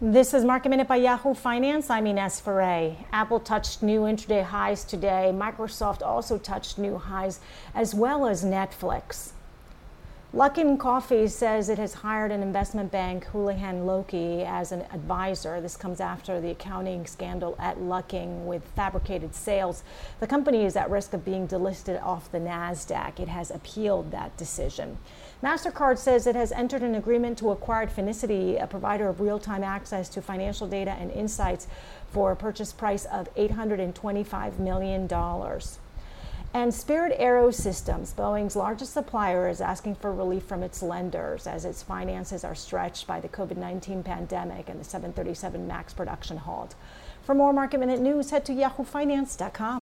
This is Market Minute by Yahoo Finance. I'm Ines Ferre. Apple touched new intraday highs today. Microsoft also touched new highs, as well as Netflix. Luckin Coffee says it has hired an investment bank, Houlihan Lokey, as an advisor. This comes after the accounting scandal at Luckin with fabricated sales. The company is at risk of being delisted off the NASDAQ. It has appealed that decision. MasterCard says it has entered an agreement to acquire Finicity, a provider of real time access to financial data and insights, for a purchase price of $825 million. And Spirit AeroSystems, Boeing's largest supplier, is asking for relief from its lenders as its finances are stretched by the COVID 19 pandemic and the 737 MAX production halt. For more market minute news, head to yahoofinance.com.